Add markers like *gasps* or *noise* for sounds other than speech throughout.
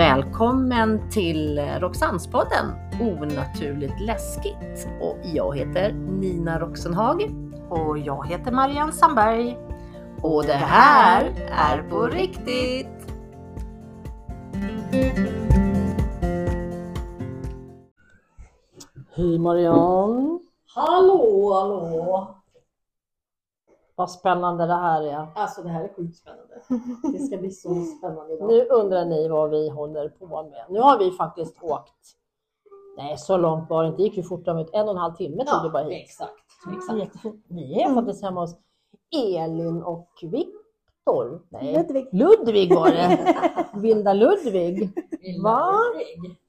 Välkommen till Roxannespodden Onaturligt läskigt. Och jag heter Nina Roxenhag. Och jag heter Marianne Sandberg. Och det här är på riktigt. Hej Marianne! Hallå, hallå! Vad spännande det här är. Alltså det här är sjukt spännande. *laughs* Det ska bli så spännande idag. Nu undrar ni vad vi håller på med. Nu har vi faktiskt åkt, nej så långt var det inte, det gick ju fortare med en och en halv timme tog det bara hit. exakt. Mm, exakt. Vi är faktiskt hemma hos Elin och Viktor. Nej, Ludvig. Ludvig var det. *laughs* Vilda Ludvig. Va?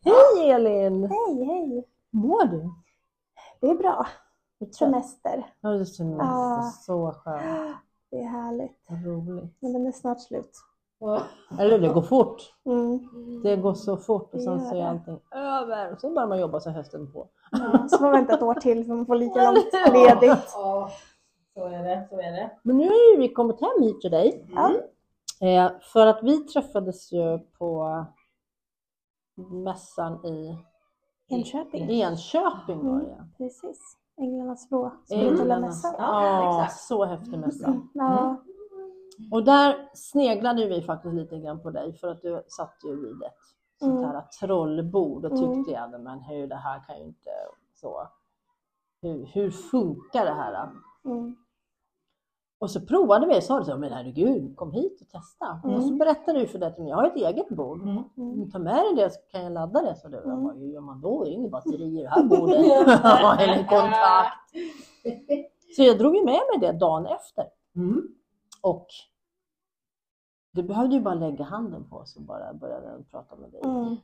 Hej Elin! Hej, hej. Mår du? Det är bra. Semester. Ja, det är semester. Ja. Så skönt. Det är härligt. Vad roligt. Men den är snart slut. Eller det går fort. Mm. Det går så fort och sen så är allting över. Så börjar man jobba så hösten på. Ja, så får man vänta ett år till för man får lika långt ledigt. Ja, så är det. Så är det. Men nu har ju vi kommit hem hit till dig. Ja. Eh, för att vi träffades ju på mässan i Enköping. Enköping var det. Precis. Änglarnas blå spirituella Änglarnas- mässa. Ja, exakt. så häftig mässa. Ja, Och där sneglade vi faktiskt lite grann på dig för att du satt ju vid ett sånt Mm. här trollbord och Mm. tyckte jag, men hur det här kan ju inte så. Hur, hur funkar det här? mm. Och så provade vi och sa så, men herregud, kom hit och testa. Mm. Och så berättade du för det mig, jag har ett eget bord. Mm. Mm. Ta med dig det så kan jag ladda det. Så du, jag Mm. bara, hur gör man då? Det är inget batteri i det här bordet. *laughs* Eller kontakt. *laughs* Så jag drog ju med mig det dagen efter. Mm. Och du behövde ju bara lägga handen på oss och bara börja prata med dig. Mm.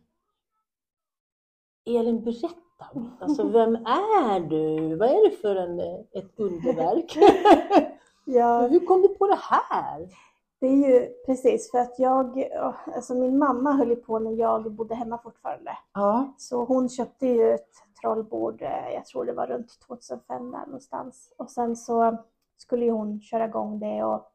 Elin, berätta. Alltså, vem är du? Vad är det för en, ett underverk? *laughs* Ja, Hur kom du på det här? det är ju precis för att jag, alltså min mamma höll på när jag bodde hemma fortfarande. Ja. Så hon köpte ju ett trollbord, eh, jag tror det var runt 2005 där någonstans. Och sen så skulle hon köra igång det och,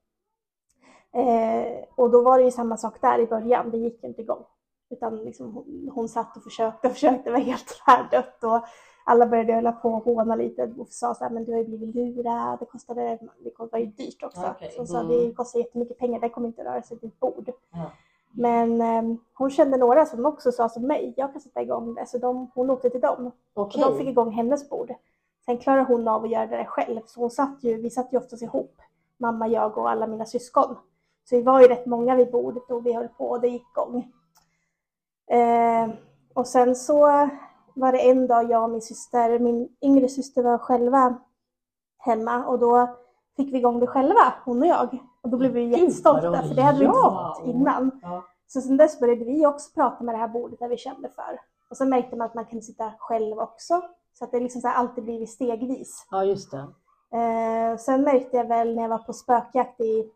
eh, och då var det ju samma sak där i början, det gick inte igång. Utan liksom hon, hon satt och försökte och försökte, var helt värdött och alla började hålla på och håna lite och sa så här, men du har ju blivit lurad, det kostade, det var ju dyrt också. Okej, Så hon sa, mm. det kostar jättemycket pengar, det kommer inte röra sig till ett bord. Ja. Men eh, hon kände några som också sa som mig, jag kan sätta igång det. Så de, hon åkte till dem och Okej. de fick igång hennes bord. Sen klarade hon av att göra det själv. Så hon satt ju, vi satt ju oftast ihop, mamma, jag och alla mina syskon. Så vi var ju rätt många vid bordet och vi höll på och det gick igång. Eh, och sen så var det en dag jag och min syster, min yngre syster var själva hemma och då fick vi igång det själva, hon och jag. Och då blev vi jättestolta för det hade vi inte fått innan. Ja. Så sen dess började vi också prata med det här bordet där vi kände för. Och så märkte man att man kunde sitta själv också. Så att det liksom så här alltid blivit stegvis. Ja, just det. Eh, sen märkte jag väl när jag var på spökjakt i,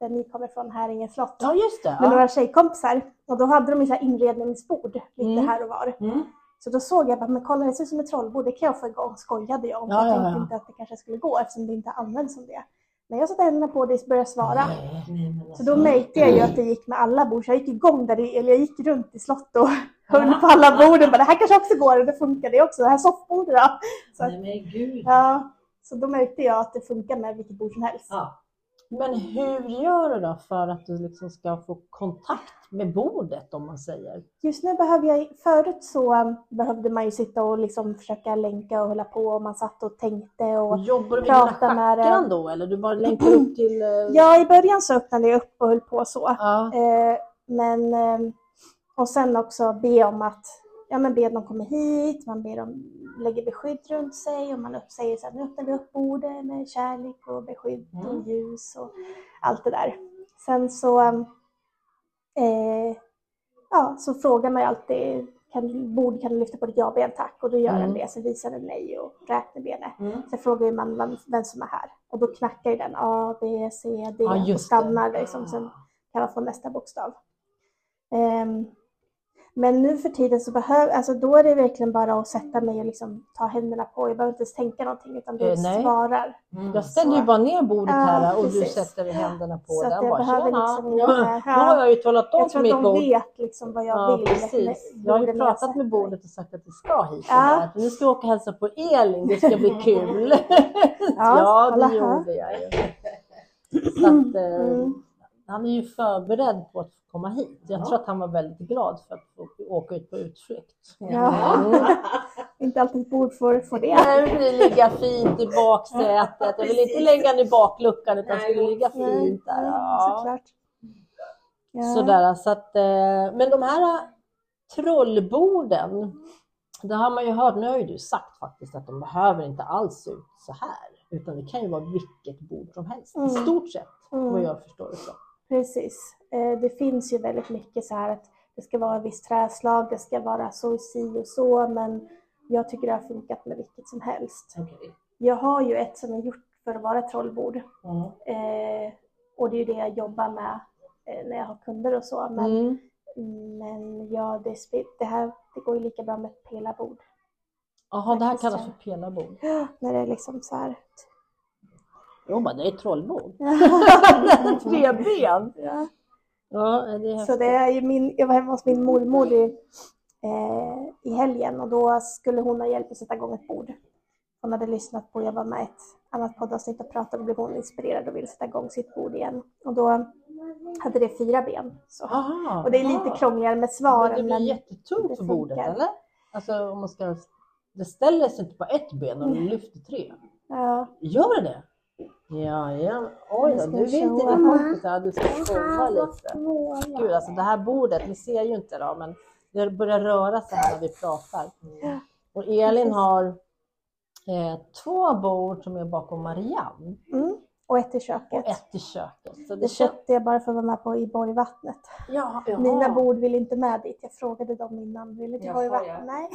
där ni kommer från, Häringe slott, Ja, just det. med Ja. några tjejkompisar. Och då hade de ju så här inredningsbord lite Mm. här och var. Mm. Så då såg jag men kolla det ser ut som ett trollbord, det kan jag få igång, skojade jag om. Ja, jag ja, tänkte ja. inte att det kanske skulle gå eftersom det inte används som det. Men jag satte händerna på det och började svara. Så alltså. då märkte jag ju att det gick med alla bord. Så jag gick igång där, eller jag gick runt i slott och *laughs* höll på alla borden. Bara, det här kanske också går och det funkar det också. Det här soffbordet då. Så, att, Nej men gud. ja, så då märkte jag att det funkar med vilket bord som helst. Ja. Men hur gör du då för att du liksom ska få kontakt med bordet om man säger? Just nu behöver jag, förut så um, behövde man ju sitta och liksom försöka länka och hålla på och man satt och tänkte och Jobbar du med prata dina med det. då eller du bara länkar upp till... eh, *clears throat* Ja, i början så öppnade jag upp och höll på så. ja. Eh, men, eh, och sen också be om att, ja men be att de kommer hit, man ber om, lägger beskydd runt sig och man säger så här, nu öppnar vi upp bordet med kärlek och beskydd och Mm. ljus och allt det där. Sen så, eh, ja, så frågar man ju alltid, kan, bord kan du lyfta på ditt ja-ben tack? Och då gör Mm. den det, så visar den nej och räknar benet. Mm. Sen frågar man vem, vem som är här och då knackar ju den A, B, C, D Ja, och just det. stannar liksom. Sen kan man få nästa bokstav. Ehm, Men nu för tiden så behöver, alltså då är det verkligen bara att sätta mig och liksom ta händerna på. Jag behöver inte ens tänka någonting utan det Eh, nej. svarar. Jag ställer ju bara ner bordet Ja, här och du precis. sätter händerna på Så den. jag Bara, behöver liksom Ja, inte... Nu har jag ju talat om jag för tror mitt att de bord. vet liksom vad jag Ja, vill. precis. Jag har ju jag pratat med bordet och sagt att det ska hit. Ja. Ja. Nu ska jag åka och hälsa på Elin, det ska bli *laughs* kul. Ja, *laughs* ja det här. gjorde jag ju. Så att, eh, Mm. Han är ju förberedd på att komma hit. Jag Ja. tror att han var väldigt glad för att få åka ut på utflykt. Ja. Mm. *laughs* Inte alltid bord får, får det. Jag vill ligga fint i baksätet. Jag vill inte lägga den i bakluckan utan Nej, skulle ligga Nej, fint där. nej, Ja. Såklart. Ja. Sådär, så att, eh, men de här trollborden, det har man ju hört, nu har ju du sagt faktiskt att de behöver inte alls se ut så här. Utan det kan ju vara vilket bord som helst, Mm. i stort sett, Mm. vad jag förstår det. Precis. Eh, Det finns ju väldigt mycket så här att det ska vara visst träslag, det ska vara så och si och så, men jag tycker det har funkat med vilket som helst. Okej. Jag har ju ett som är gjort för att vara ett trollbord Mm. eh, och det är ju det jag jobbar med eh, när jag har kunder och så. Men, Mm. men ja, det, det här det går ju lika bra med ett pelarbord. Jaha, det här kallas ja. för pelarbord. *gasps* När det är liksom så här. Jo, men det är ett trollbord. *laughs* Tre ben. ja. Ja, det är Så det är ju min, jag var hemma hos min mormor i, eh, i helgen och då skulle hon ha hjälp att sätta igång ett bord. Hon hade lyssnat på, jag var med ett annat poddavsnitt och pratade och blev hon inspirerad och ville sätta igång sitt bord igen. Och då hade det fyra ben. Så. Aha, Och det är lite ja. krångligare med Men svaren. det blir Men, jättetungt för bordet, eller? Alltså om man ska... Det ställer sig inte på ett ben och du lyfter tre. ja, Gör det det? Ja, ja. Oj då, du vill inte showa. din kompis att du ska showa lite. Gud, alltså det här bordet, ni ser ju inte då, men det börjar röra sig här när vi pratar. Och Elin har eh, två bord som är bakom Marianne mm. Och ett i och köket. ett i köket. Så Det köpte jag bara för att vara med på i Borgvattnet. Ja. Mina bord vill inte med dit. Jag frågade dem innan. Vill inte Borgvattnet? Nej.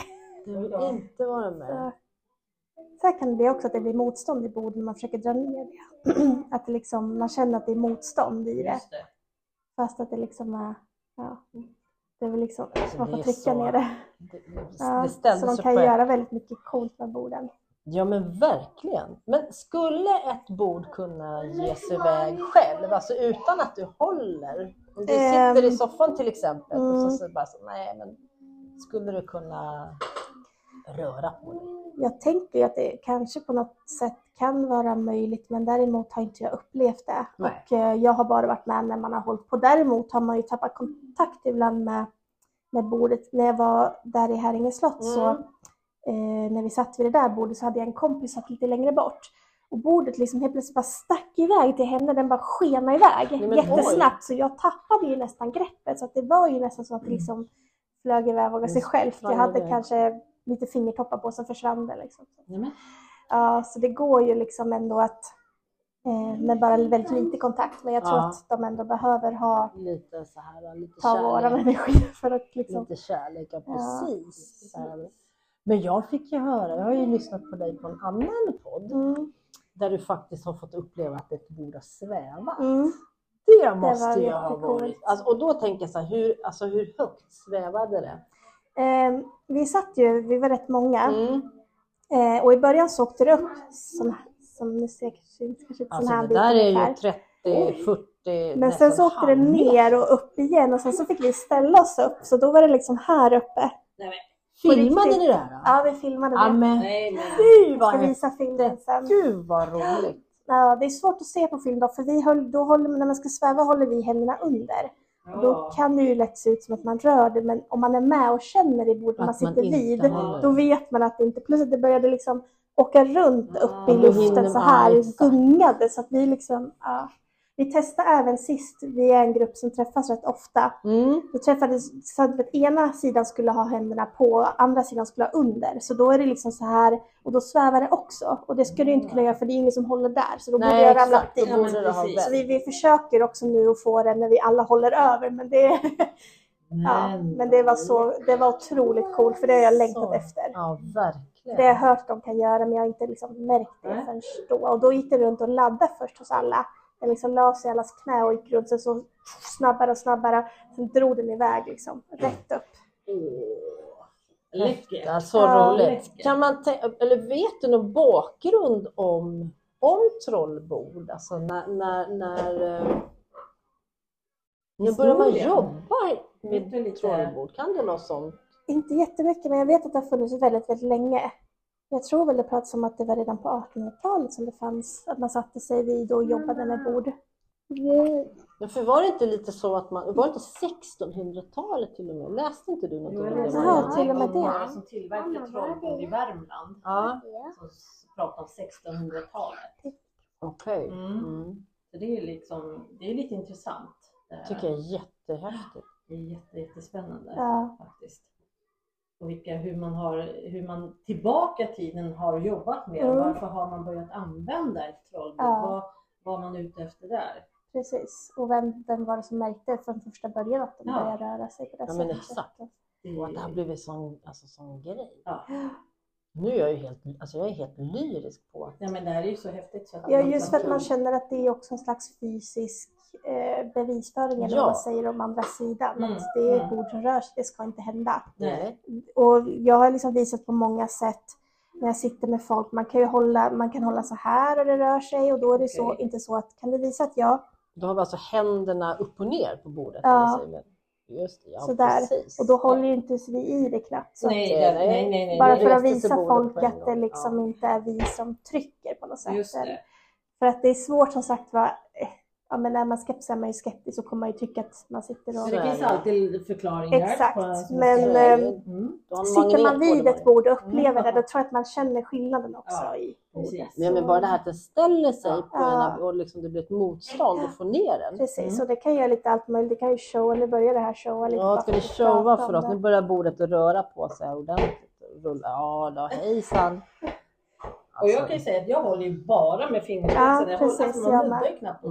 Du vill inte vara med. Så, så här kan det bli också att det blir motstånd i bord när man försöker dra ner det. *clears throat* Att det liksom, man känner att det är motstånd i det. Fast att det liksom är, ja, det är väl liksom, Alltså, man får trycka så- ner det. Det, det, Ja, så sig kan själv. göra väldigt mycket coolt med borden. Ja men verkligen. Men skulle ett bord kunna ge sig iväg själv, alltså utan att du håller? Om du Ehm, sitter i soffan till exempel och mm. så, så bara så, nej men skulle du kunna röra på dig? Jag tänker att det kanske på något sätt kan vara möjligt men däremot har inte jag upplevt det. Nej. Och eh, jag har bara varit med när man har hållit på. Däremot har man ju tappat kontakt ibland med, med bordet. När jag var där i Häringe slott så Mm. eh, när vi satt vid det där bordet så hade jag en kompis satt lite längre bort. Och bordet liksom helt plötsligt bara stack iväg till henne, den bara skenade iväg Nej, jättesnabbt. Så jag tappade ju nästan greppet. Så att det var ju nästan så att det liksom flög iväg av sig självt. Jag hade kanske lite fingertoppar på som försvann det. Liksom. Ja, så det går ju liksom ändå att eh, med bara väldigt lite kontakt. Men jag tror Ja. att de ändå behöver ha, lite så här, lite ta kärlek. energi *laughs* för att liksom... Lite kärlek, ja Ja. precis. Så här. Men jag fick ju höra, jag har ju lyssnat på dig på en annan podd, Mm, där du faktiskt har fått uppleva att ett bord har svävat. mm. Det måste var ju ha varit. Alltså, och då tänker jag så här, hur, alltså, hur högt svävade det? Eh, vi satt ju, vi var rätt många. Mm. Eh, och i början så åkte det upp, som, som ni ser, syns kanske inte sån Alltså här det där är ju 30, 40, Men sen så åkte det ner och upp igen och sen så fick vi ställa oss upp. Så då var det liksom här uppe. Filmade ni det här? då? Ja, vi filmade Ja, det. men Nej, fy Jag vad ska visa filmen sen. Gud vad roligt! Ja, det är svårt att se på film då, för vi höll, då håller, när man ska sväva håller vi händerna under. Och Då kan det ju lätt se ut som att man rör det, men om man är med och känner i bordet man man sitter inte vid, håller. då vet man att det inte... Plus att det började liksom åka runt upp i luften man- så här, gungade. Så att vi liksom, ja. Vi testade även sist, vi är en grupp som träffas rätt ofta. Mm. Då träffades så att ena sidan skulle ha händerna på, andra sidan skulle ha under. Så då är det liksom så här, och då svävar det också. Och det ska du inte kunna göra för det är ingen som håller där. Så då borde Nej jag ramla exakt, dit. borde precis. Så vi, vi försöker också nu att få det när vi alla håller över. Men det, ja, men det, var, så, det var otroligt coolt för det har jag längtat Så. efter. Ja verkligen. Det har jag hört de kan göra men jag har inte liksom märkt det förrän då. Och då gick det runt och laddade först hos alla. Den liksom la sig i allas knä och gick runt sen så snabbare och snabbare. Sen drog den iväg liksom rätt upp. Läckert. Så Ja, roligt. läckert. Kan man eller vet du någon bakgrund om, om trollbord? Alltså när, när, när, eh, när börjar man jobba med lite? trollbord? Kan du något sånt? Inte jättemycket, men jag vet att det har funnits väldigt, väldigt länge. Jag tror väl det pratas om att det var redan på 1800-talet som det fanns, att man satte sig vid och jobbade med bord. Men för var det inte lite så att man, var det inte 1600-talet till och med? Läste inte du något om det? Jaha, Marianne? till och med det. Några som tillverkar trollbord i Värmland. Ja, Som pratar om 1600-talet. okej. Mm. Mm. Så det är liksom, det är lite intressant. Det. Tycker jag är jättehäftigt. Det är jätte, jättespännande Ja. faktiskt. Och vilka, hur, man har, hur man tillbaka i tiden har jobbat med. Mm. Varför har man börjat använda ett trollbord? Ja. Vad var man ute efter där? Precis. Och vem, vem var det som märkte från första början att de Ja. började röra sig på det Ja, men sättet? exakt. Det Och att det har blivit sån, alltså, sån grej. Ja. Nu är jag ju helt, alltså jag är helt lyrisk på att Ja, men det här är ju så häftigt. Så att Ja, just för att man känner att det är också en slags fysisk eh, bevisföring, eller Ja. vad man säger om andra sidan. Mm, Att det är mm. bord som rör sig, det ska inte hända. Nej. Och jag har liksom visat på många sätt när jag sitter med folk, man kan ju hålla, man kan hålla så här och det rör sig och då är det så, Okej. inte så att, kan du visa att jag, Då har vi alltså händerna upp och ner på bordet. Ja. Just det, ja Sådär. precis. och då håller ju inte vi i det knappt. Så Nej, att, eh, nej, nej, nej. bara för att visa folk att det liksom Ja. inte är vi som trycker på något sätt. För att det är svårt som sagt var, ja men är man skeptisk är man ju skeptisk så kommer man ju tycka att man sitter och... Så det finns alltid förklaringar. Exakt, på men, eh, Mm. Har Sitter man vid det ett bord och upplever Mm. det, då tror jag att man känner skillnaden också Ja, i. Nej, men bara det här att den ställer sig Ja. på Ja. en och liksom det blir ett motstånd och får ner den. Precis, Mm. och det kan göra lite allt möjligt. Det kan ju showa, nu börjar det här showa lite. Ja, ska prata showa för oss? det. Nu börjar bordet att röra på sig ordentligt. Rulla. Ja då, hejsan. Och jag kan ju säga att jag håller ju bara med fingerspetsen. Ja, jag håller, precis, alltså, man jag nuddar med. ju knappt på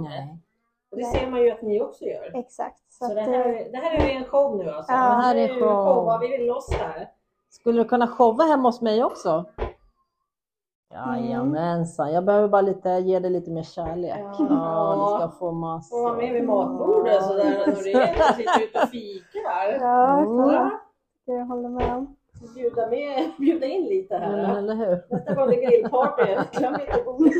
det. Nej. Och det ser man ju att ni också gör. Exakt. Så, Så det här, är- det här är ju en show nu alltså. Ja, det här är ju show. vi vill loss här. Skulle du kunna showa hemma hos mig också? Jajamensan, jag behöver bara lite, ge dig lite mer kärlek. Ja. Ja, du ska få massa. Får vara med vid matbordet sådär när du är sitter ute och fikar. ja, Mm. kolla. Jag håller med om. Bjuda, med, bjuda in lite Ja, här. eller hur? Nästa gång det är grillparty, glöm inte bordet.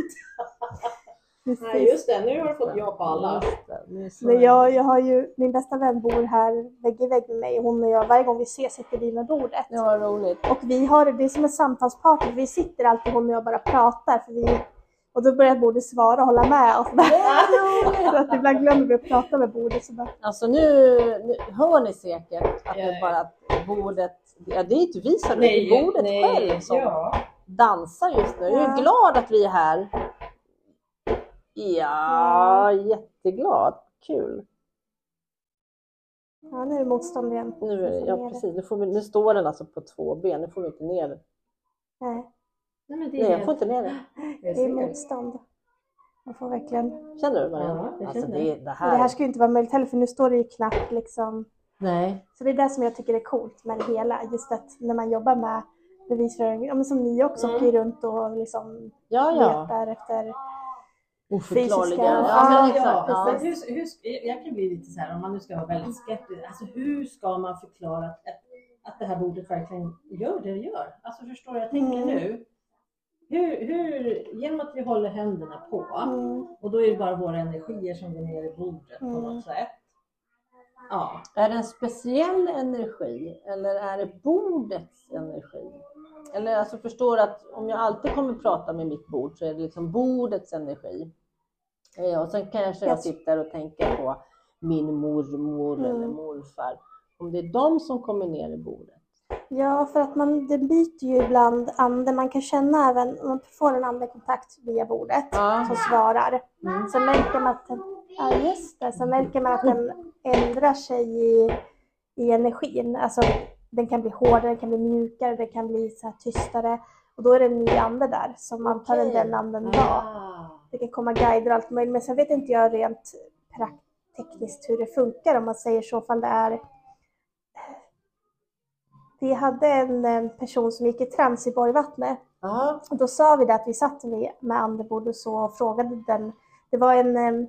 Nej Precis. just det, nu har du fått ja på alla. Men jag, jag har ju, min bästa vän bor här vägg i vägg med mig. Hon och jag, varje gång vi ses sitter vi med bordet. Det var roligt. Och vi har det, det är som en samtalspartner. Vi sitter alltid hon och jag bara pratar. För vi, och då börjar bordet svara och hålla med. Och sådär. *laughs* så att ibland glömmer vi att prata med bordet. Så bara, Alltså nu, nu hör ni säkert att det Ja, är ja. bara bordet, ja, det är inte vi som Nej, är bordet nej, själv som ja. dansar just nu. Jag är Ja. glad att vi är här. Ja, jätteglad. Kul. ja nu är det motstånd igen. Nu, är det, ja, precis. Nu, får vi, nu står den alltså på två ben. Nu får vi inte ner den. Nej, Nej, men det Nej, är jag får inte ner den. Det är motstånd. Man får verkligen... Känner du Marianne? Ja, jag alltså, det, det Och det här. här ska ju inte vara möjligt heller för nu står det ju knappt liksom. Nej. Så det är det som jag tycker är coolt med det hela. Just att när man jobbar med bevisföring, ja, men som ni också Mm. åker runt och liksom Ja, ja. letar efter. Oförklarliga. Ja, Ja, Ja, hur, hur, jag kan bli lite så här, om man nu ska vara väldigt skeptisk, alltså hur ska man förklara att, att det här bordet verkligen gör det det gör? Alltså förstår jag tänker Mm. nu, hur, hur, genom att vi håller händerna på, Mm, och då är det bara våra energier som går ner i bordet på Mm. något sätt. Ja, Är det en speciell energi eller är det bordets energi? Eller alltså förstår att om jag alltid kommer prata med mitt bord så är det liksom bordets energi. Eh, Och sen kanske jag sitter och tänker på min mormor Mm. eller morfar. Om det är de som kommer ner i bordet. Ja, för att man, det byter ju ibland ande. Man kan känna även, man får en andekontakt via bordet Ja. som svarar. Mm. Så märker man att den, ja, just det, så märker man att den ändrar sig i, i energin. Alltså, den kan bli hårdare, den kan bli mjukare, den kan bli så här tystare. Och då är det en ny ande där som antagligen den anden var. ah. Det kan komma guider och allt möjligt. Men sen vet inte jag rent tekniskt hur det funkar om man säger så fall det är vi hade en person som gick i trans i Borgvattnet och då sa vi det att vi satt med, med andebord och så och frågade den. Det var en, här. en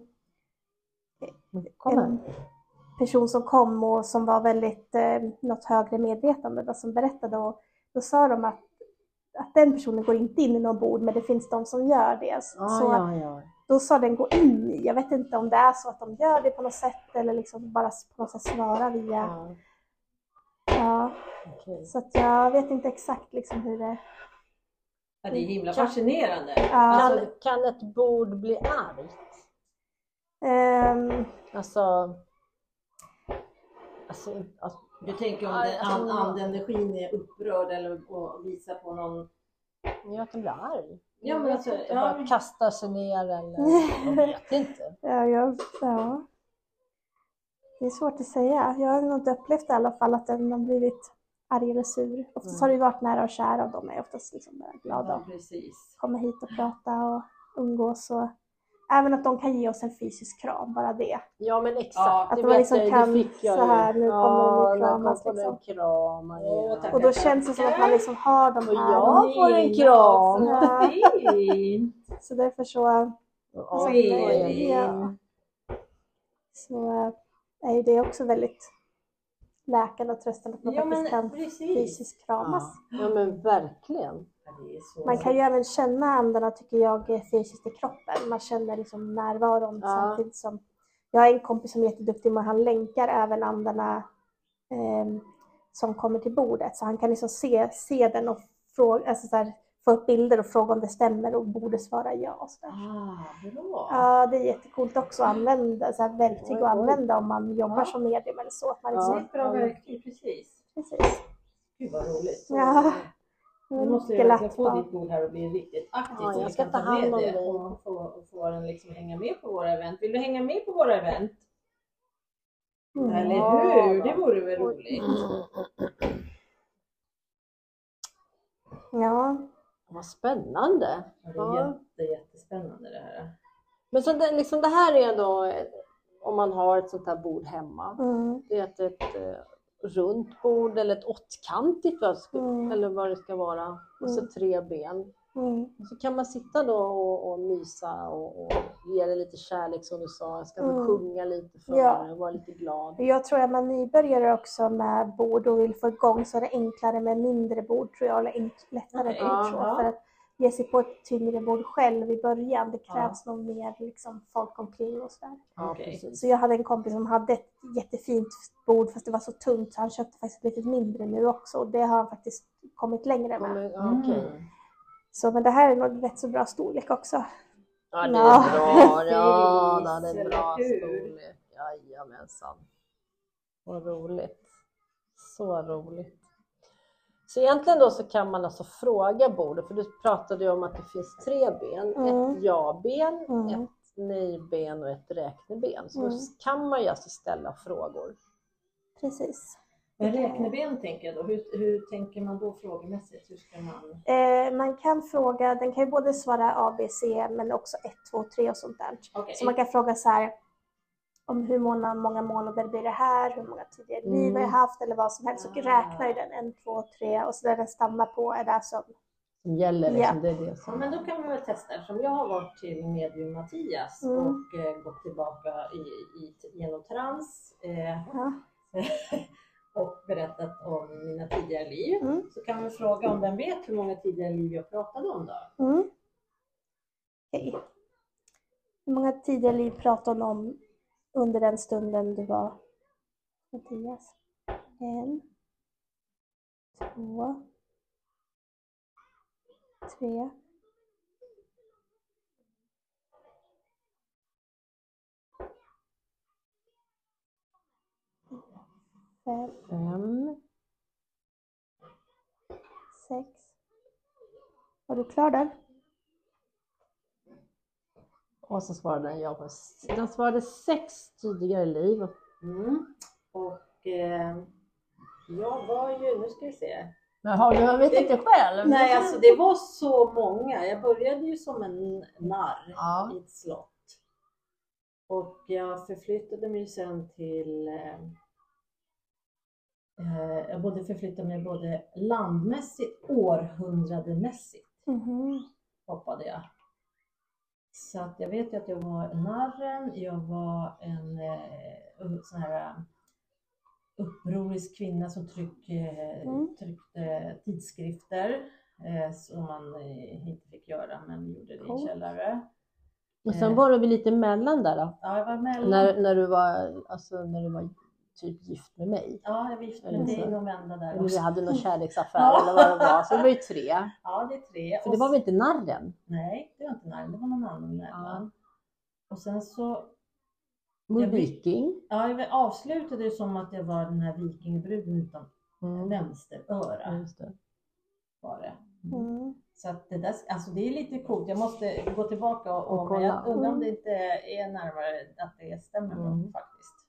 person som kom och som var väldigt eh, något högre medvetande då, som berättade och då sa de att, att den personen går inte in i någon bord men det finns de som gör det. Ja, så ja, ja. då sa den gå in i. Jag vet inte om det är så att de gör det på något sätt eller liksom bara på något sätt svara via. ja. Ja, okej. så att jag vet inte exakt liksom hur det... Ja, det är himla Kan- fascinerande. Ja. Alltså, Kan, kan ett bord bli argt? Ehm, Alltså, alltså, alltså du tänker om Ja, den alltså- and, andenergin är upprörd eller och visar på någon... jag kan bli arg. Ja, men alltså, inte, ja. bara kastar sig ner eller *laughs* jag vet inte. ja, jag, ja. Det är svårt att säga. Jag har nog inte upplevt i alla fall att den har blivit arg eller sur. Oftast har det varit nära och kära och de är oftast liksom bara glada Ja, och precis. kommer hit och prata och umgås. Och även att de kan ge oss en fysisk kram, bara det. Ja men exakt, Ja, att det man liksom jag kan det fick jag så här, nu ja, kommer en liksom. kram. Åh, tack. Och då känns det som att man liksom har de Och här. jag får en kram. Fint. Så därför så, Ja, oj. ja. så är ju det också väldigt läkande och tröstande att man Ja, faktiskt kan precis. fysiskt kramas. Ja men verkligen. Ja, det Man kan ju även känna andarna tycker jag eh, fysiskt i kroppen. Man känner liksom närvaron Ja. samtidigt som jag har en kompis som är jätteduktig men han länkar även andarna ehm, som kommer till bordet så han kan liksom se, se den och fråga, alltså så här, få upp bilder och fråga om det stämmer och borde svara ja. Så där. Ah, bra. Ja, det är jättecoolt också att använda, så här verktyg Oj, att oj. använda om man jobbar Ja. som medium eller så. Att man Det liksom, är ett bra verktyg, precis. precis. Gud vad roligt. Ja. Nu måste jag verkligen få ditt bord här och bli riktigt aktiv Ja, så jag ska kan ta hand med om det dig. och få, och få den liksom hänga med på våra event. Vill du hänga med på våra event? Mm. Eller hur? Det vore väl roligt? Ja, Vad spännande. Ja, det Ja. är jätte, jättespännande det här. Men så det, liksom, det här är då eh, om man har ett sånt här bord hemma. mm. Det är ett, ett eh, runt bord eller ett åttkantigt Mm. eller vad det ska vara. Och så Mm. tre ben. Mm. Så kan man sitta då och, och mysa och, och ge det lite kärlek som du sa. Jag ska Mm. sjunga lite för Ja. och vara lite glad. Jag tror att man nybörjare också med bord och vill få igång så är det enklare med mindre bord tror jag, eller lättare bord ja, ja. För att ge sig på ett tyngre bord själv i början, det krävs nog mer liksom, folk omkring och sådär. Ja, precis. Så jag hade en kompis som hade ett jättefint bord fast det var så tungt så han köpte faktiskt ett lite mindre nu också och det har han faktiskt kommit längre med. Ja. Mm. Så men det här är nog rätt så bra storlek också. Ja, det Ja. är bra. Ja, det är bra storlek. Jajamensan. Vad roligt. Så roligt. Så egentligen då så kan man alltså fråga bordet, för du pratade ju om att det finns tre ben. Mm. Ett ja-ben, Mm. ett nej-ben och ett räkneben. Så Mm. då kan man ju alltså ställa frågor. Precis. Men räkneben tänker jag då, hur, hur tänker man då frågemässigt? Hur ska man... Eh, man kan fråga, den kan ju både svara A, B, C men också 1, 2, 3 och sånt där. Okej. Så man kan fråga så här om hur många, många månader blir det här, hur många tidigare liv har jag Mm. haft eller vad som helst. Så Ah. räknar ju den 1, 2, 3 och så där den stannar på är det som Som gäller liksom, det är det Ja, som... men då kan vi väl testa eftersom jag har varit till medium Mattias Mm. och eh, gått tillbaka i, i, genom trans eh, Ja. *laughs* och berättat om mina tidigare liv. Mm. Så kan vi fråga om den vet hur många tidigare liv jag pratade om då? Mm. Okej. Hur många tidigare liv pratade hon om under den stunden du var Mattias? En, två, tre, fem, Fem. sex. Var du klar där? Och så svarade den ja på... Den svarade sex tidigare liv. Mm. Och eh, jag var ju, nu ska vi se. Jaha, du vet inte själv? Nej, alltså det var så många. Jag började ju som en narr Ja. i ett slott. Och jag förflyttade mig sen till eh, eh, jag både förflyttade mig både landmässigt århundrademässigt Mhm. hoppade jag. Så att jag vet ju att jag var narren, jag var en eh, sån här upprorisk kvinna som tryck, eh, Mm. tryckte tidskrifter eh, som man eh, inte fick göra men gjorde det i en Coolt. källare. Och sen var du väl lite emellan där då? Ja, jag var mellan. När, när, du var, alltså, när du var typ gift med mig? Ja, jag var gift Eller med så. dig och vända där Eller vi också. hade någon *laughs* kärleksaffär Ja. eller vad det var. Så det var ju tre. Ja, det är tre. För Och det var väl inte narren? Nej, det var inte nära. Det var någon annan mellan. Och sen så Viking. Ja, jag avslutade det som att jag var den här vikingbruden utan Mm. vänsteröra. Just det. Var det. Mm. Så att det, där, alltså det är lite coolt. Jag måste gå tillbaka och, Och och kolla. jag undrar om Mm. det inte är närmare att det stämmer Mm. faktiskt.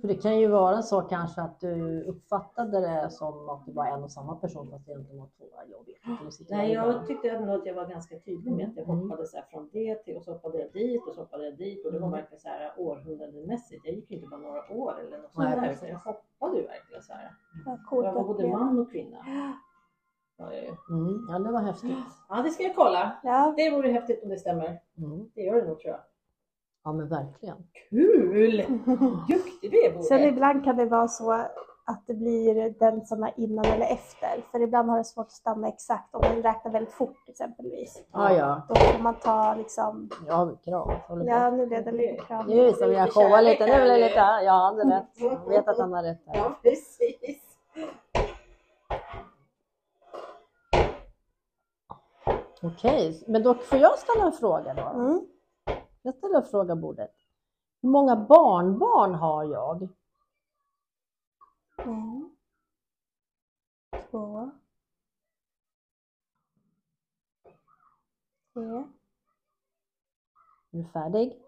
För det kan ju vara så kanske att du uppfattade det som att det var en och samma person fast det egentligen var två. Jag vet inte. Nej, jag tyckte nog att jag var ganska tydlig med att jag Mm. hoppade så här från det till och så hoppade jag dit och så hoppade jag dit och det var Mm. verkligen så här århundrademässigt. Jag gick ju inte bara några år eller något sånt där, så jag hoppade ju verkligen så här. Coolt jag var både man och kvinna. Mm. Ja, det var häftigt. Ja, det ska jag kolla. Ja, Det vore häftigt om det stämmer. Mm. Det gör det nog tror jag. Ja, men verkligen. Kul! *laughs* Duktig du är Sen Bore. ibland kan det vara så att det blir den som är innan eller efter. För ibland har det svårt att stanna exakt om man räknar väldigt fort exempelvis. Ja, ja. Då får man ta liksom, Ja, krav. Ja nu blev det lite kram. Nu som jag showar lite. Nu blir det lite. Ja, han hade rätt. Jag vet att han har rätt. Här. Ja, precis. Okej, men då får jag ställa en fråga då. Mm. Jag ställer en fråga bordet. Hur många barnbarn har jag? En, två, tre, Är du färdig?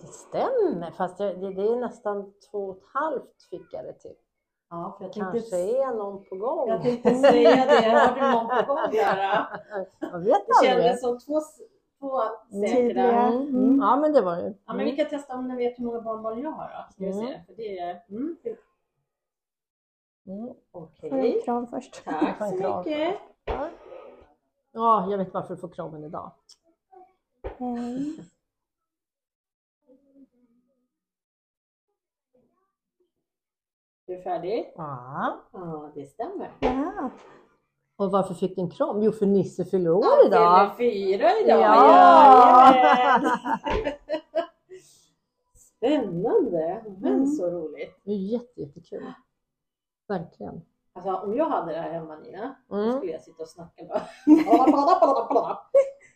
Det stämmer, fast det, det, det är nästan två och ett halvt fick jag det till. Ja, för jag Kanske tänkte, är någon på gång. jag tänkte säga det. Har du någon på gång där? Jag vet Det aldrig. kändes som två, två säkra. Tydliga. Mm, mm. Ja, men det var det. Ja, men vi kan testa om ni vet hur många barnbarn jag har då. Ska vi Mm. se. För det är... Mm. Mm. Okej. får en kram först. Tack får en så kram. mycket. Ja, jag vet varför du får kramen idag. En, Är du färdig? Ja. Ja, det stämmer. ja. Och varför fick du en kram? Jo, för Nisse fyller år Han idag. fyller fyra idag. Ja. *laughs* Spännande, men Mm. så roligt. Det är jätte, jättekul. Verkligen. Alltså om jag hade det här hemma Nina, då Mm. skulle jag sitta och snacka bara. *laughs*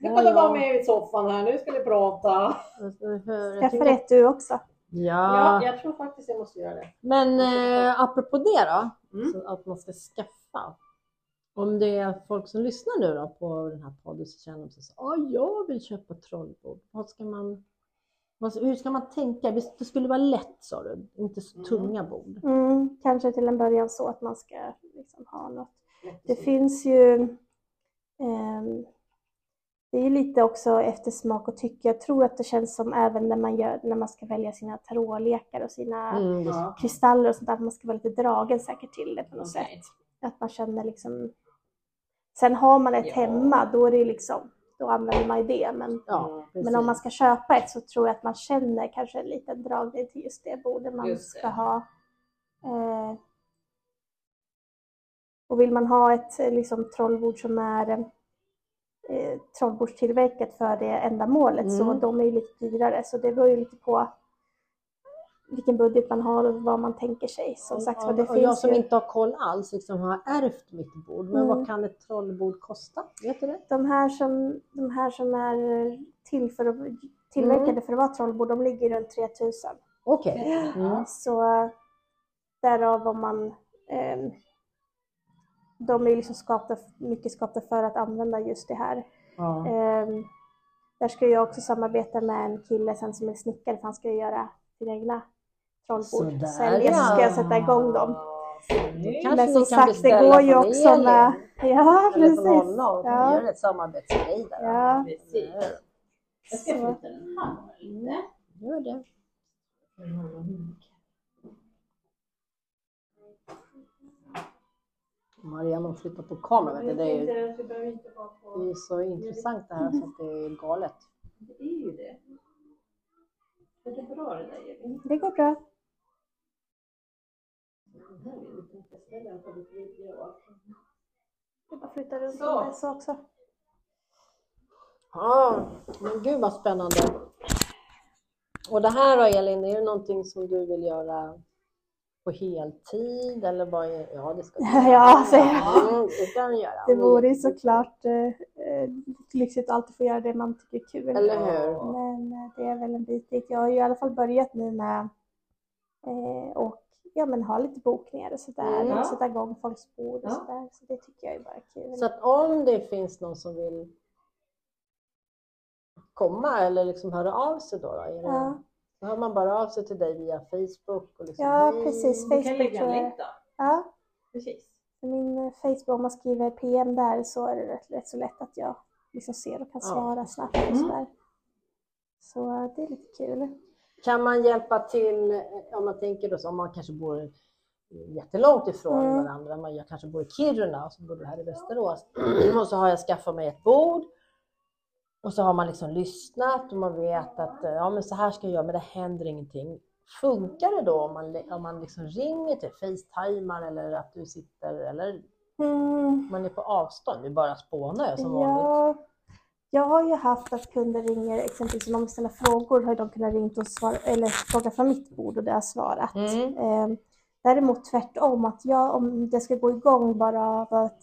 Nu Ja, kan du ja. vara med i soffan här, nu ska vi prata. Jag Skaffa rätt du också. Ja, Ja, jag tror faktiskt jag måste göra det. men eh, apropå det då, Mm. så att man ska skaffa. Om det är folk som lyssnar nu då på den här podden så känner de sig så ja, jag vill köpa trollbord. Vad ska man, vad, hur ska man tänka? Visst, det skulle vara lätt sa du, inte så Mm. tunga bord. Mm, kanske till en början så att man ska liksom ha något. Det finns ju ehm, det är lite också efter smak och tycke. Jag tror att det känns som även när man, gör, när man ska välja sina tarotlekar och sina Mm, kristaller och sånt där, att man ska vara lite dragen säkert till det på något Okej. sätt. Att man känner liksom... Sen har man ett Ja. hemma, då är det liksom, då använder man ju det. Men, ja, men om man ska köpa ett så tror jag att man känner kanske en liten dragning till just det bordet man Just det. ska ha. Eh, och vill man ha ett eh, liksom, trollbord som är eh, trollbordstillverkat för det ändamålet så Mm. de är ju lite dyrare. Så det beror ju lite på vilken budget man har och vad man tänker sig. Som sagt var, det och jag finns som ju inte har koll alls liksom har ärvt mitt bord. Men Mm. vad kan ett trollbord kosta? Vet du det? de här som, de här som är till för att, tillverkade Mm. för att vara trollbord, de ligger runt 3000. Okej. *gasps* Mm. Så därav om man... ehm, de är liksom skapta, mycket skapta för att använda just det här. Ja. Ehm, där ska jag också samarbeta med en kille sen som är snickare för han ska ju göra sina egna trollbord. Sådär, Sälja så ska jag sätta igång dem. Kanske Men som sagt, det går ju också med... *laughs* Ja, Eller precis. Vi Ja. gör ett samarbetsgrej där. Ja. Precis. Jag ska flytta den här lite. Gör det. Marianne har flyttat på kameran. vet du. Det är ju det är så intressant det här så att det är galet. Det är ju det. Det bra det där Elin? Det går bra. Jag bara flyttar runt Så. så också. Ja, men gud vad spännande. Och det här då Elin, är det någonting som du vill göra på heltid eller vad är, ja det ska du. *laughs* Ja, alltså, Mm, det ska du göra. Det vore ju såklart eh, eh, lyxigt att alltid få göra det man tycker är kul. Eller hur? Men eh, det är väl en bit dit. Jag har ju i alla fall börjat nu med eh, och ja, men ha lite bokningar och sådär. Mm. Och sätta igång folks bord och Ja. sådär. Så det tycker jag är bara kul. Så att om det finns någon som vill komma eller liksom höra av sig då, då är det, Ja. Då hör man bara av sig till dig via Facebook och liksom, Ja, hej. precis. Du kan Facebook lägga en länk då. Ja, Precis. min eh, Facebook, om man skriver PM där så är det rätt, rätt så lätt att jag liksom ser och kan Ja. svara snabbt och Mm. sådär. Så eh, det är lite kul. Kan man hjälpa till eh, om man tänker då så, om man kanske bor jättelångt ifrån Mm. varandra, man jag kanske bor i Kiruna och så bor du här i Västerås *clears throat* och så har jag skaffat mig ett bord och så har man liksom lyssnat och man vet att eh, ja men så här ska jag göra men det händer ingenting. Funkar det då om man, om man liksom ringer till Facetimar eller att du sitter eller Mm. man är på avstånd? Vi bara spånar som vanligt. Ja, jag har ju haft att kunder ringer, exempelvis om de vill ställa frågor, har de kunnat ringa och svara, eller fråga från mitt bord och det har svarat. Mm. Eh, däremot tvärtom, att jag, om det ska gå igång bara av att,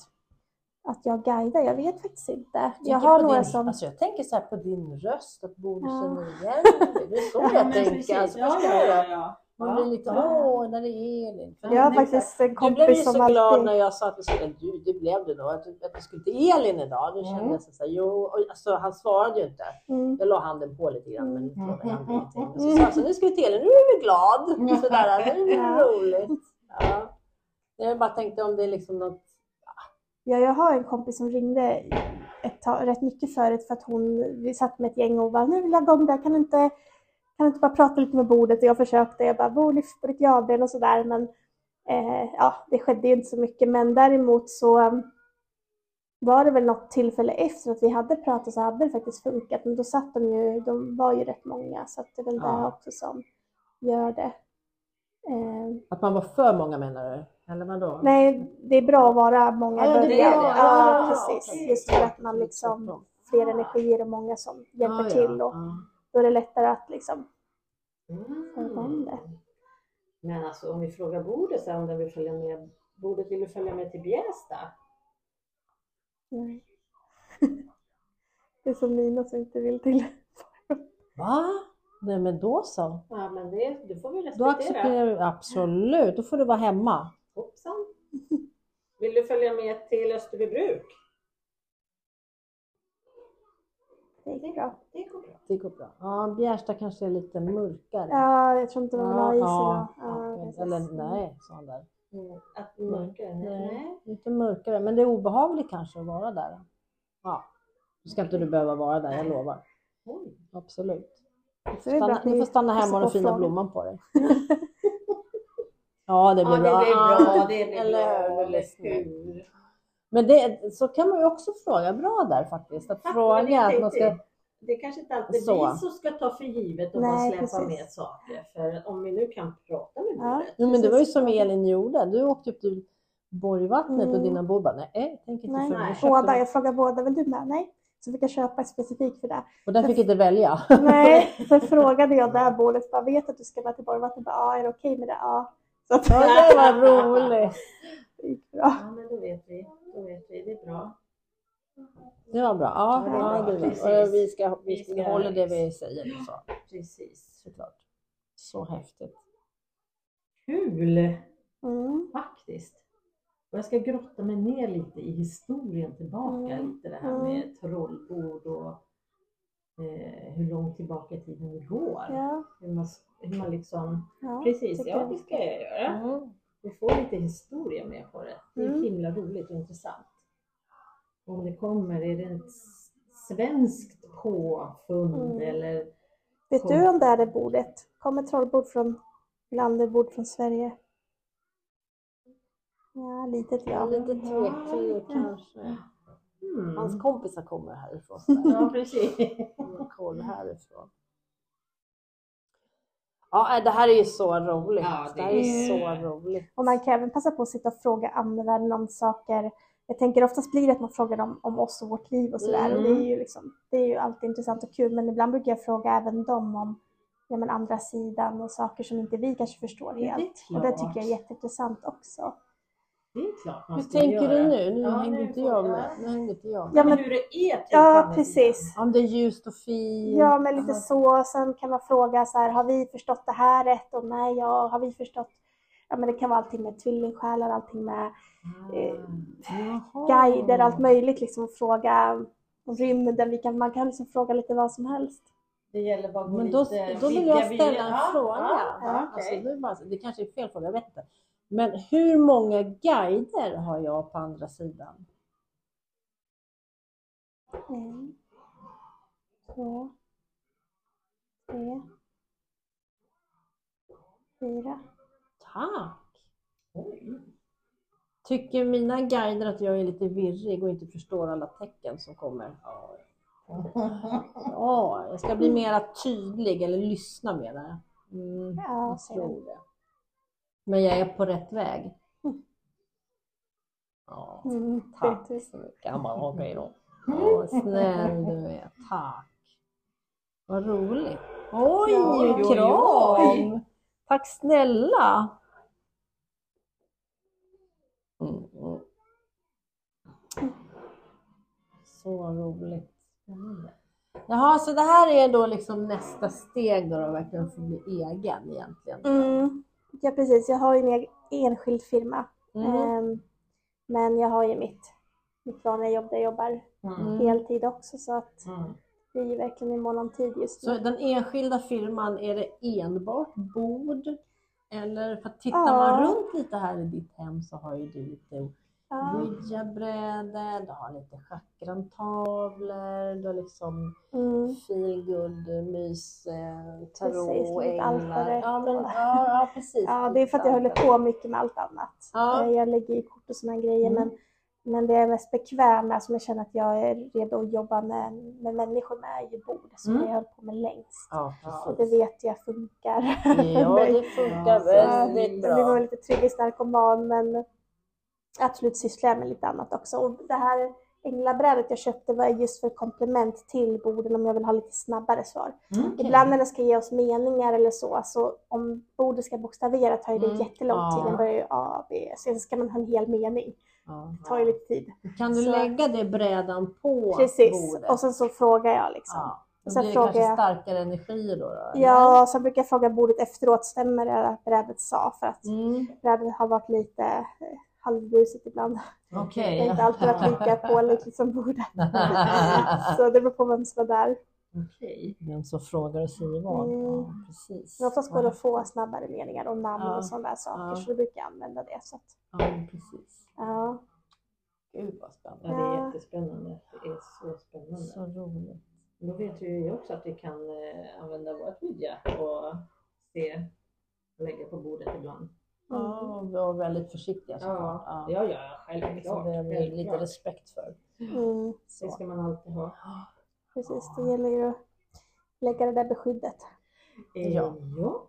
att jag guidar, jag vet faktiskt inte. Jag tänker har några din, som... alltså jag tänker så här på din röst, att borde Ja. känna igen *laughs* dig. Det är så Ja, jag tänker. Alltså, Ja, ja, ja, ja. Man blir lite, Ja. åh, när det är Elin. Jag har faktiskt en Du blev ju kompis så som glad alltid... när jag sa att vi skulle, du, det blev du då, att att du skulle till Elin idag. Då Mm. kände jag så här, jo, alltså, han svarade ju inte. Mm. Jag la handen på lite grann men Mm. frågade han ingenting. Så sa jag, så nu ska vi till Elin, nu är vi glad. *laughs* Sådär, nu är det roligt. Ja. Jag bara tänkte om det är liksom något, Ja, jag har en kompis som ringde ett tag, rätt mycket förut för att hon, vi satt med ett gäng och bara, nu vill jag igång där, kan inte, kan inte bara prata lite med bordet? Och jag försökte, jag bara, bord lyft på ditt javben och sådär, men eh, ja, det skedde ju inte så mycket. Men däremot så um, var det väl något tillfälle efter att vi hade pratat så hade det faktiskt funkat, men då satt de ju, de var ju rätt många, så det är väl det Ja. också som gör det. Eh, att man var för många menar du? Eller vadå? Nej, det är bra att vara många i Ja, början. Ja, Ja, precis. okej. Just för att man liksom fler energier och många som hjälper Ja, till och då är det lättare att liksom få Mm. igång det. Men alltså om vi frågar bordet så här, om den vill följa med, bordet vill du följa med till Bjästa? Nej. *laughs* Det är som Nina som inte vill till. Va? Nej men då så. Ja men det, det får vi Då respektera. accepterar du absolut, då får du vara hemma. Hoppsan. Vill du följa med till Österbybruk? Det gick bra. Det går bra. Det går bra. Ja, Bjärsta kanske är lite mörkare. Ja, jag tror inte de ha. Ja, okej. precis. Eller nej, sån där. Mm. Att mörkare? Nej. Nej. Nej. Lite mörkare, men det är obehagligt kanske att vara där. Ja, nu ska inte du behöva vara där, jag lovar. Absolut. Stanna, ni får stanna hemma och den passar på fina blomman på dig. *laughs* Ja, det blir Ja, bra. det blir bra. Det blir Eller bra. hur? Eller hur? Men det, så kan man ju också fråga. Bra där faktiskt. Att men fråga det att man ska... Det är kanske inte alltid är Så. vi som ska ta för givet om Nej, man släpar precis. med saker. För om vi nu kan prata med Ja. Jo, men det var ju som Elin gjorde. Du åkte upp till Borgvattnet och Mm. dina bor bara, nej, jag tänker inte Nej, följa. Nej. Båda. Jag frågade båda, vill du med? Nej. Så fick jag köpa specifikt för det. Och där fick inte välja. Nej, *laughs* så frågade jag där bordet, bara, vet att du ska med till Borgvattnet? Ja, är det okej med det? Ja. Att Ja, det var roligt. det gick bra. Ja, men då vet vi. Då vet vi. Det är bra. Det var bra. Ja, Ja, det bra. Precis. Och vi, ska, vi, Vi ska, hålla det vi säger. Så, Precis. såklart. Så häftigt. Kul Mm. faktiskt. Och jag ska grotta mig ner lite i historien tillbaka. Mm. Lite det här med trollbord och eh, hur långt tillbaka i tiden vi går. Ja, Hur, man, hur man liksom... ja, Precis, ja det ska jag göra. Mm. Vi får lite historia med på det. Det är Mm. himla roligt och intressant. Om det kommer, är det ett svenskt påfund Mm. eller? Vet du om det är det bordet? Kommer trollbord från landet, bord från Sverige? Ja, litet ja. Lite tveksam kanske. Mm. Hans kompisar kommer härifrån. Ja, precis. Koll härifrån. Ja, äh, det här är ju så roligt. Ja, det, det här är så roligt. Och man kan även passa på att sitta och fråga andevärlden om saker. Jag tänker oftast blir det att man frågar dem om oss och vårt liv och sådär. Och det är ju liksom, det är ju alltid intressant och kul. Men ibland brukar jag fråga även dem om ja, men andra sidan och saker som inte vi kanske förstår Ja, det helt. och det tycker jag är jätteintressant också. Det är klart man Hur ska tänker göra. du nu? Nu Ja, hängde inte jag med. Nu hängde inte jag med. Ja, men men- hur det är till Ja, precis. Om det är ljust och fint. Ja, men lite så. Sen kan man fråga så här, har vi förstått det här rätt? Och nej, ja, har vi förstått? Ja, men det kan vara allting med tvillingsjälar, allting med eh, Jaha. guider, allt möjligt liksom. Fråga om rymden, vi kan, man kan liksom fråga lite vad som helst. Det gäller bara att gå Men då, lite då vill jag ställa en. Ja, fråga. Ja, ja, Alltså, okej. det, är bara, det kanske är fel fråga, jag vet inte. Men hur många guider har jag på andra sidan? En, två, tre, fyra. Tack! Oj. Tycker mina guider att jag är lite virrig och inte förstår alla tecken som kommer? Ja, jag ska bli mera tydlig eller lyssna mera. Mm, Ja, jag. tror det. Men jag är på rätt väg. Ja, Mm, tack så mycket. Han bara, okej då. Ja, snäll du är. Tack. Vad roligt. Oj, Oj, oj, kram! oj. Tack snälla. Mm, mm. Så roligt. Jaha, så det här är då liksom nästa steg då, då verkligen få bli egen egentligen? Mm. Ja, precis. Jag har ju egen- enskild firma. Mm. Ehm, men jag har ju mitt, mitt vanliga jobb där jag jobbar Mm. heltid också. Så att Mm. det är ju verkligen i mån om tid just Så nu. den enskilda firman, är det enbart bord? Eller för att tittar Ja. man runt lite här i ditt hem så har ju du lite Ja. ouija-brädor, du har lite chakrantavlor, du har liksom Mm. feelgood, mys, Precis, tarot, lite änglar. Ja, men, ja, ja, precis. Ja, det är för att jag håller på mycket med allt annat. Ja. Eh, Jag lägger i kort och sådana grejer, Mm. men, men det jag är mest bekväm med, som jag känner att jag är redo att jobba med, med människor med, är ju bord, som Mm. jag höll på med längst. Ja, Och det precis. vet jag funkar. Ja, det funkar *laughs* väldigt var bra. lite trygg i narkoman, men absolut sysslar jag med lite annat också. Och det här änglabrädet jag köpte var just för komplement till borden om jag vill ha lite snabbare svar. Mm. Ibland när det ska ge oss meningar eller så, så om bordet ska bokstavera tar ju det Mm. jättelång Ja. tid. Den börjar ju A, B, sen ska man ha en hel mening. Det tar ju lite tid. Kan du Så- lägga det brädan på Precis, bordet? och sen så frågar jag liksom. ja. Då sen blir det kanske jag- starkare energier då? då? Ja, sen brukar jag fråga bordet efteråt, stämmer det att brädet sa? För att Mm. brädet har varit lite halvbusigt ibland. Okej. Jag har inte alltid varit lika *laughs* pålitlig som bordet. *laughs* Så det beror på vem som är där. Okej. Vem som frågar och säger vad. Mm. Ja, precis. Men oftast går det att få snabbare meningar och namn Ja. och sådana där saker, Ja. så då brukar jag använda det. Så att, Ja, precis. ja. Gud vad spännande. Ja, det är jättespännande. Det är så spännande. Så roligt. Då vet vi ju också att vi kan eh, använda vårt vidja och se, lägga på bordet ibland. Ja, och vara väldigt försiktiga såklart. Ja, Ja. ja, självklart. Så det har vi lite respekt för. Mm, Det ska man alltid ha. precis, det gäller ju att lägga det där beskyddet. Eh, Ja. ja,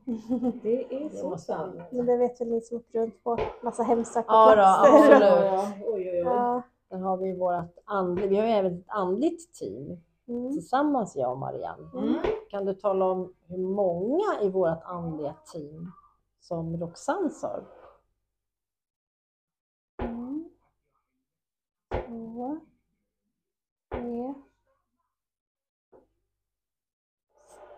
det är så sant. Men det vet väl ni som åkt runt på massa hemsökta Ja då, absolut. Ja, oj, oj, oj. Ja. Där har vi vårt andliga, vi har ju även ett andligt team Mm. tillsammans jag och Marianne. Mm. Kan du tala om hur många i vårt andliga team som Roxanne sa? Mm. Två. Tre.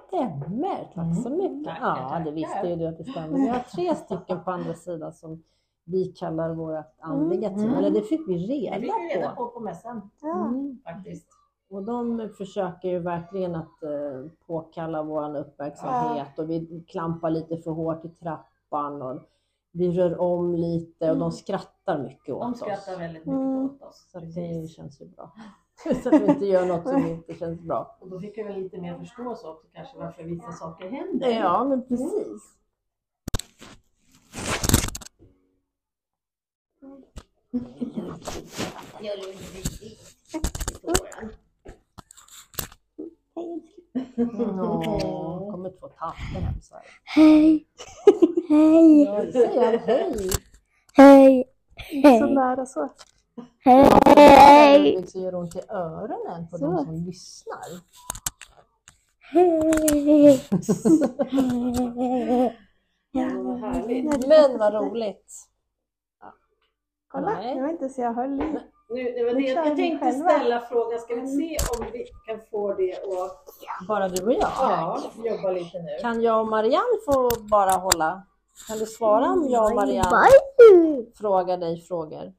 Stämmer, tack så Mm, mycket. tackar, Ja, det visste ju du att det *laughs* stämmer. Vi har tre stycken på andra sidan som vi kallar vårt andliga team. Mm. Eller det fick vi Det reda fick vi reda på. på på mässan Ja. Mm. faktiskt. Och de försöker ju verkligen att eh, påkalla vår uppmärksamhet och vi klampar lite för hårt i trappan och vi rör om lite och Mm. de skrattar mycket åt De oss. skrattar väldigt mycket Mm. åt oss. Så det känns ju bra. *laughs* Så att vi inte gör något som inte känns bra. Och då fick vi väl lite mer förståelse också kanske varför vissa saker händer. Ja, men precis. *laughs* Åh, kommer två tanter hem så. Hej! *laughs* Hej! Ja, det säger han. Hej! Hej! Så nära så. Hej! Så gör det ont i öronen på Så. de som lyssnar. Hej! Ja, vad härligt. Men vad roligt. Kolla, Nej. det var inte så jag höll i. Nu, det var det, Nu kör jag vi tänkte ställa frågan, ska vi se om vi kan få det att Bara du och jag. ja, jobba lite nu? Kan jag och Marianne få bara hålla? Kan du svara om jag och Marianne frågar dig frågor?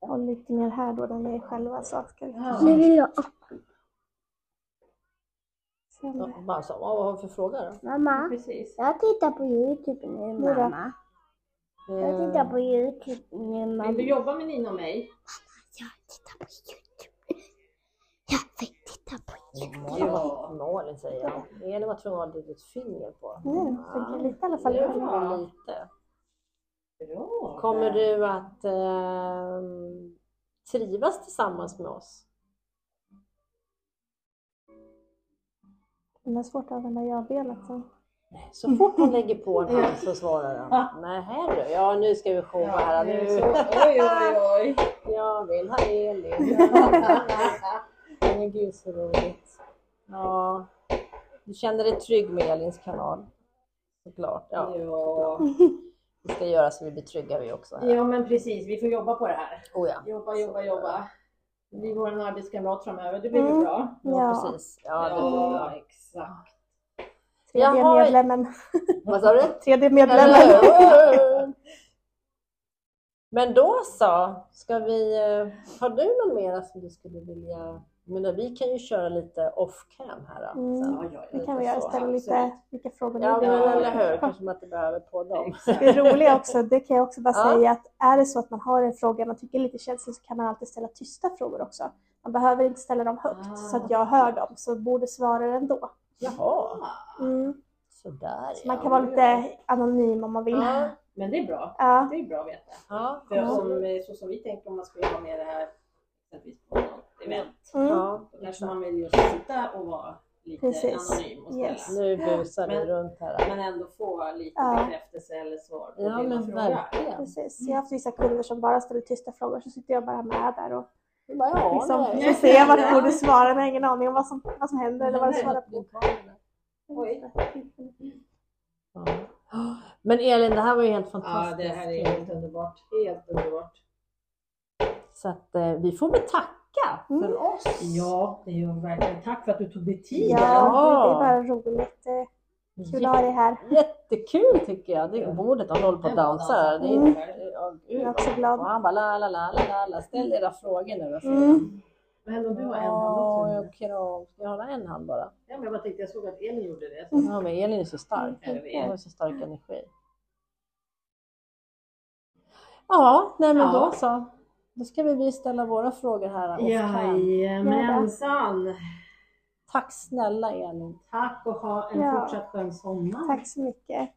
Jag håller lite mer här då när vi är själva så ska vi Ja. Nu vill jag så, vad har vi för fråga då? Mamma, Precis. jag tittar på Youtube nu mamma. Jag tittar på Youtube nu mamma. Vill du jobba med Nina och mig? Jag tittar på Youtube. Malin säger jag. Elin var tvungen att ha ett litet finger på. Fick jag lite i alla fall. Ja, Ja. lite. Bra. Kommer du att eh, trivas tillsammans med oss? Det är svårt att använda ja-benet sen. Så fort hon lägger på en hand så svarar han. Nej, här du. Ja, nu ska vi showa här. Nu. Oj, oj, oj. *laughs* Jag vill ha Elin. *laughs* Men gud så roligt. Ja. Du känner dig trygg med Elins kanal? Såklart. Ja. Ja. Vi ska göra så vi blir trygga vi också. Här. ja, men precis. Vi får jobba på det här. Oh, ja. Jobba, jobba, jobba. Vi får en arbetskamrat framöver. Det blir väl Mm. bra? ja, Ja, precis. Ja, det blir bra. exakt. tredje Jaha. medlemmen. Vad sa du? Tredje medlemmen. *laughs* Men då så, ska vi, eh, har du något mer som du skulle vilja, men vi kan ju köra lite off-cam här då. Mm. sen. Ja, ja, Det ja. kan vi göra, ställa lite vilka frågor ni Ja men vill. eller hur, kanske man inte behöver på dem. Det roliga också, det kan jag också bara Ja. säga att är det så att man har en fråga man tycker är lite känslig så kan man alltid ställa tysta frågor också. Man behöver inte ställa dem högt Ah. så att jag hör dem, så borde svara ändå. Jaha, Mm. sådär Så man kan vara lite anonym om man vill. Ja, Men det är bra. Ja. Det är bra att veta. ja, För Ja. om, eh, så som vi tänker om man skulle ha med det här exempelvis på något event. Mm. ja. Då kanske man vill just sitta och vara lite Precis. anonym och ställa. Yes. Nu busar vi runt här. Men ändå få lite Ja. bekräftelse eller svar på Ja det man men frågar. Precis. Jag har haft vissa kunder som bara ställer tysta frågor så sitter jag bara med där och var Ja, liksom får se vart jag borde svara men jag har ingen aning om vad som, vad som händer eller vad det svarar på. Oj. Ja. Men Elin, det här var ju helt Ja, fantastiskt. det här är helt underbart. Helt underbart. Så att eh, vi får väl tacka för Mm. oss. Ja, det gör verkligen. Tack för att du tog dig tid. Ja, det, det är bara roligt. Eh, Kul att ha dig här. Jättekul tycker jag. Det är bordet, han håller på att dansa. Det är, Mm. ja, Jag är också och glad. han bara la la la la la. Ställ era frågor nu. Mm. Men om du har en hand Ja, också. jag kram. Ska jag hålla en hand bara? Ja, men jag bara tänkte, jag såg att Elin gjorde det. Ja, men Elin är så stark. Vet. Hon har så stark energi. Ja, nej men Ja. då så. Då ska vi ställa våra frågor här. Jajamensan. Tack snälla Elin. Tack och ha en Ja. fortsatt skön sommar. Tack så mycket.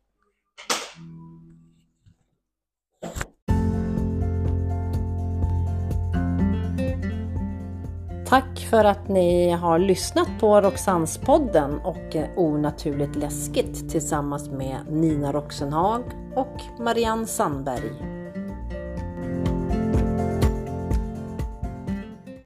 Tack för att ni har lyssnat på Roxannespodden och Onaturligt läskigt tillsammans med Nina Roxenhag och Marianne Sandberg.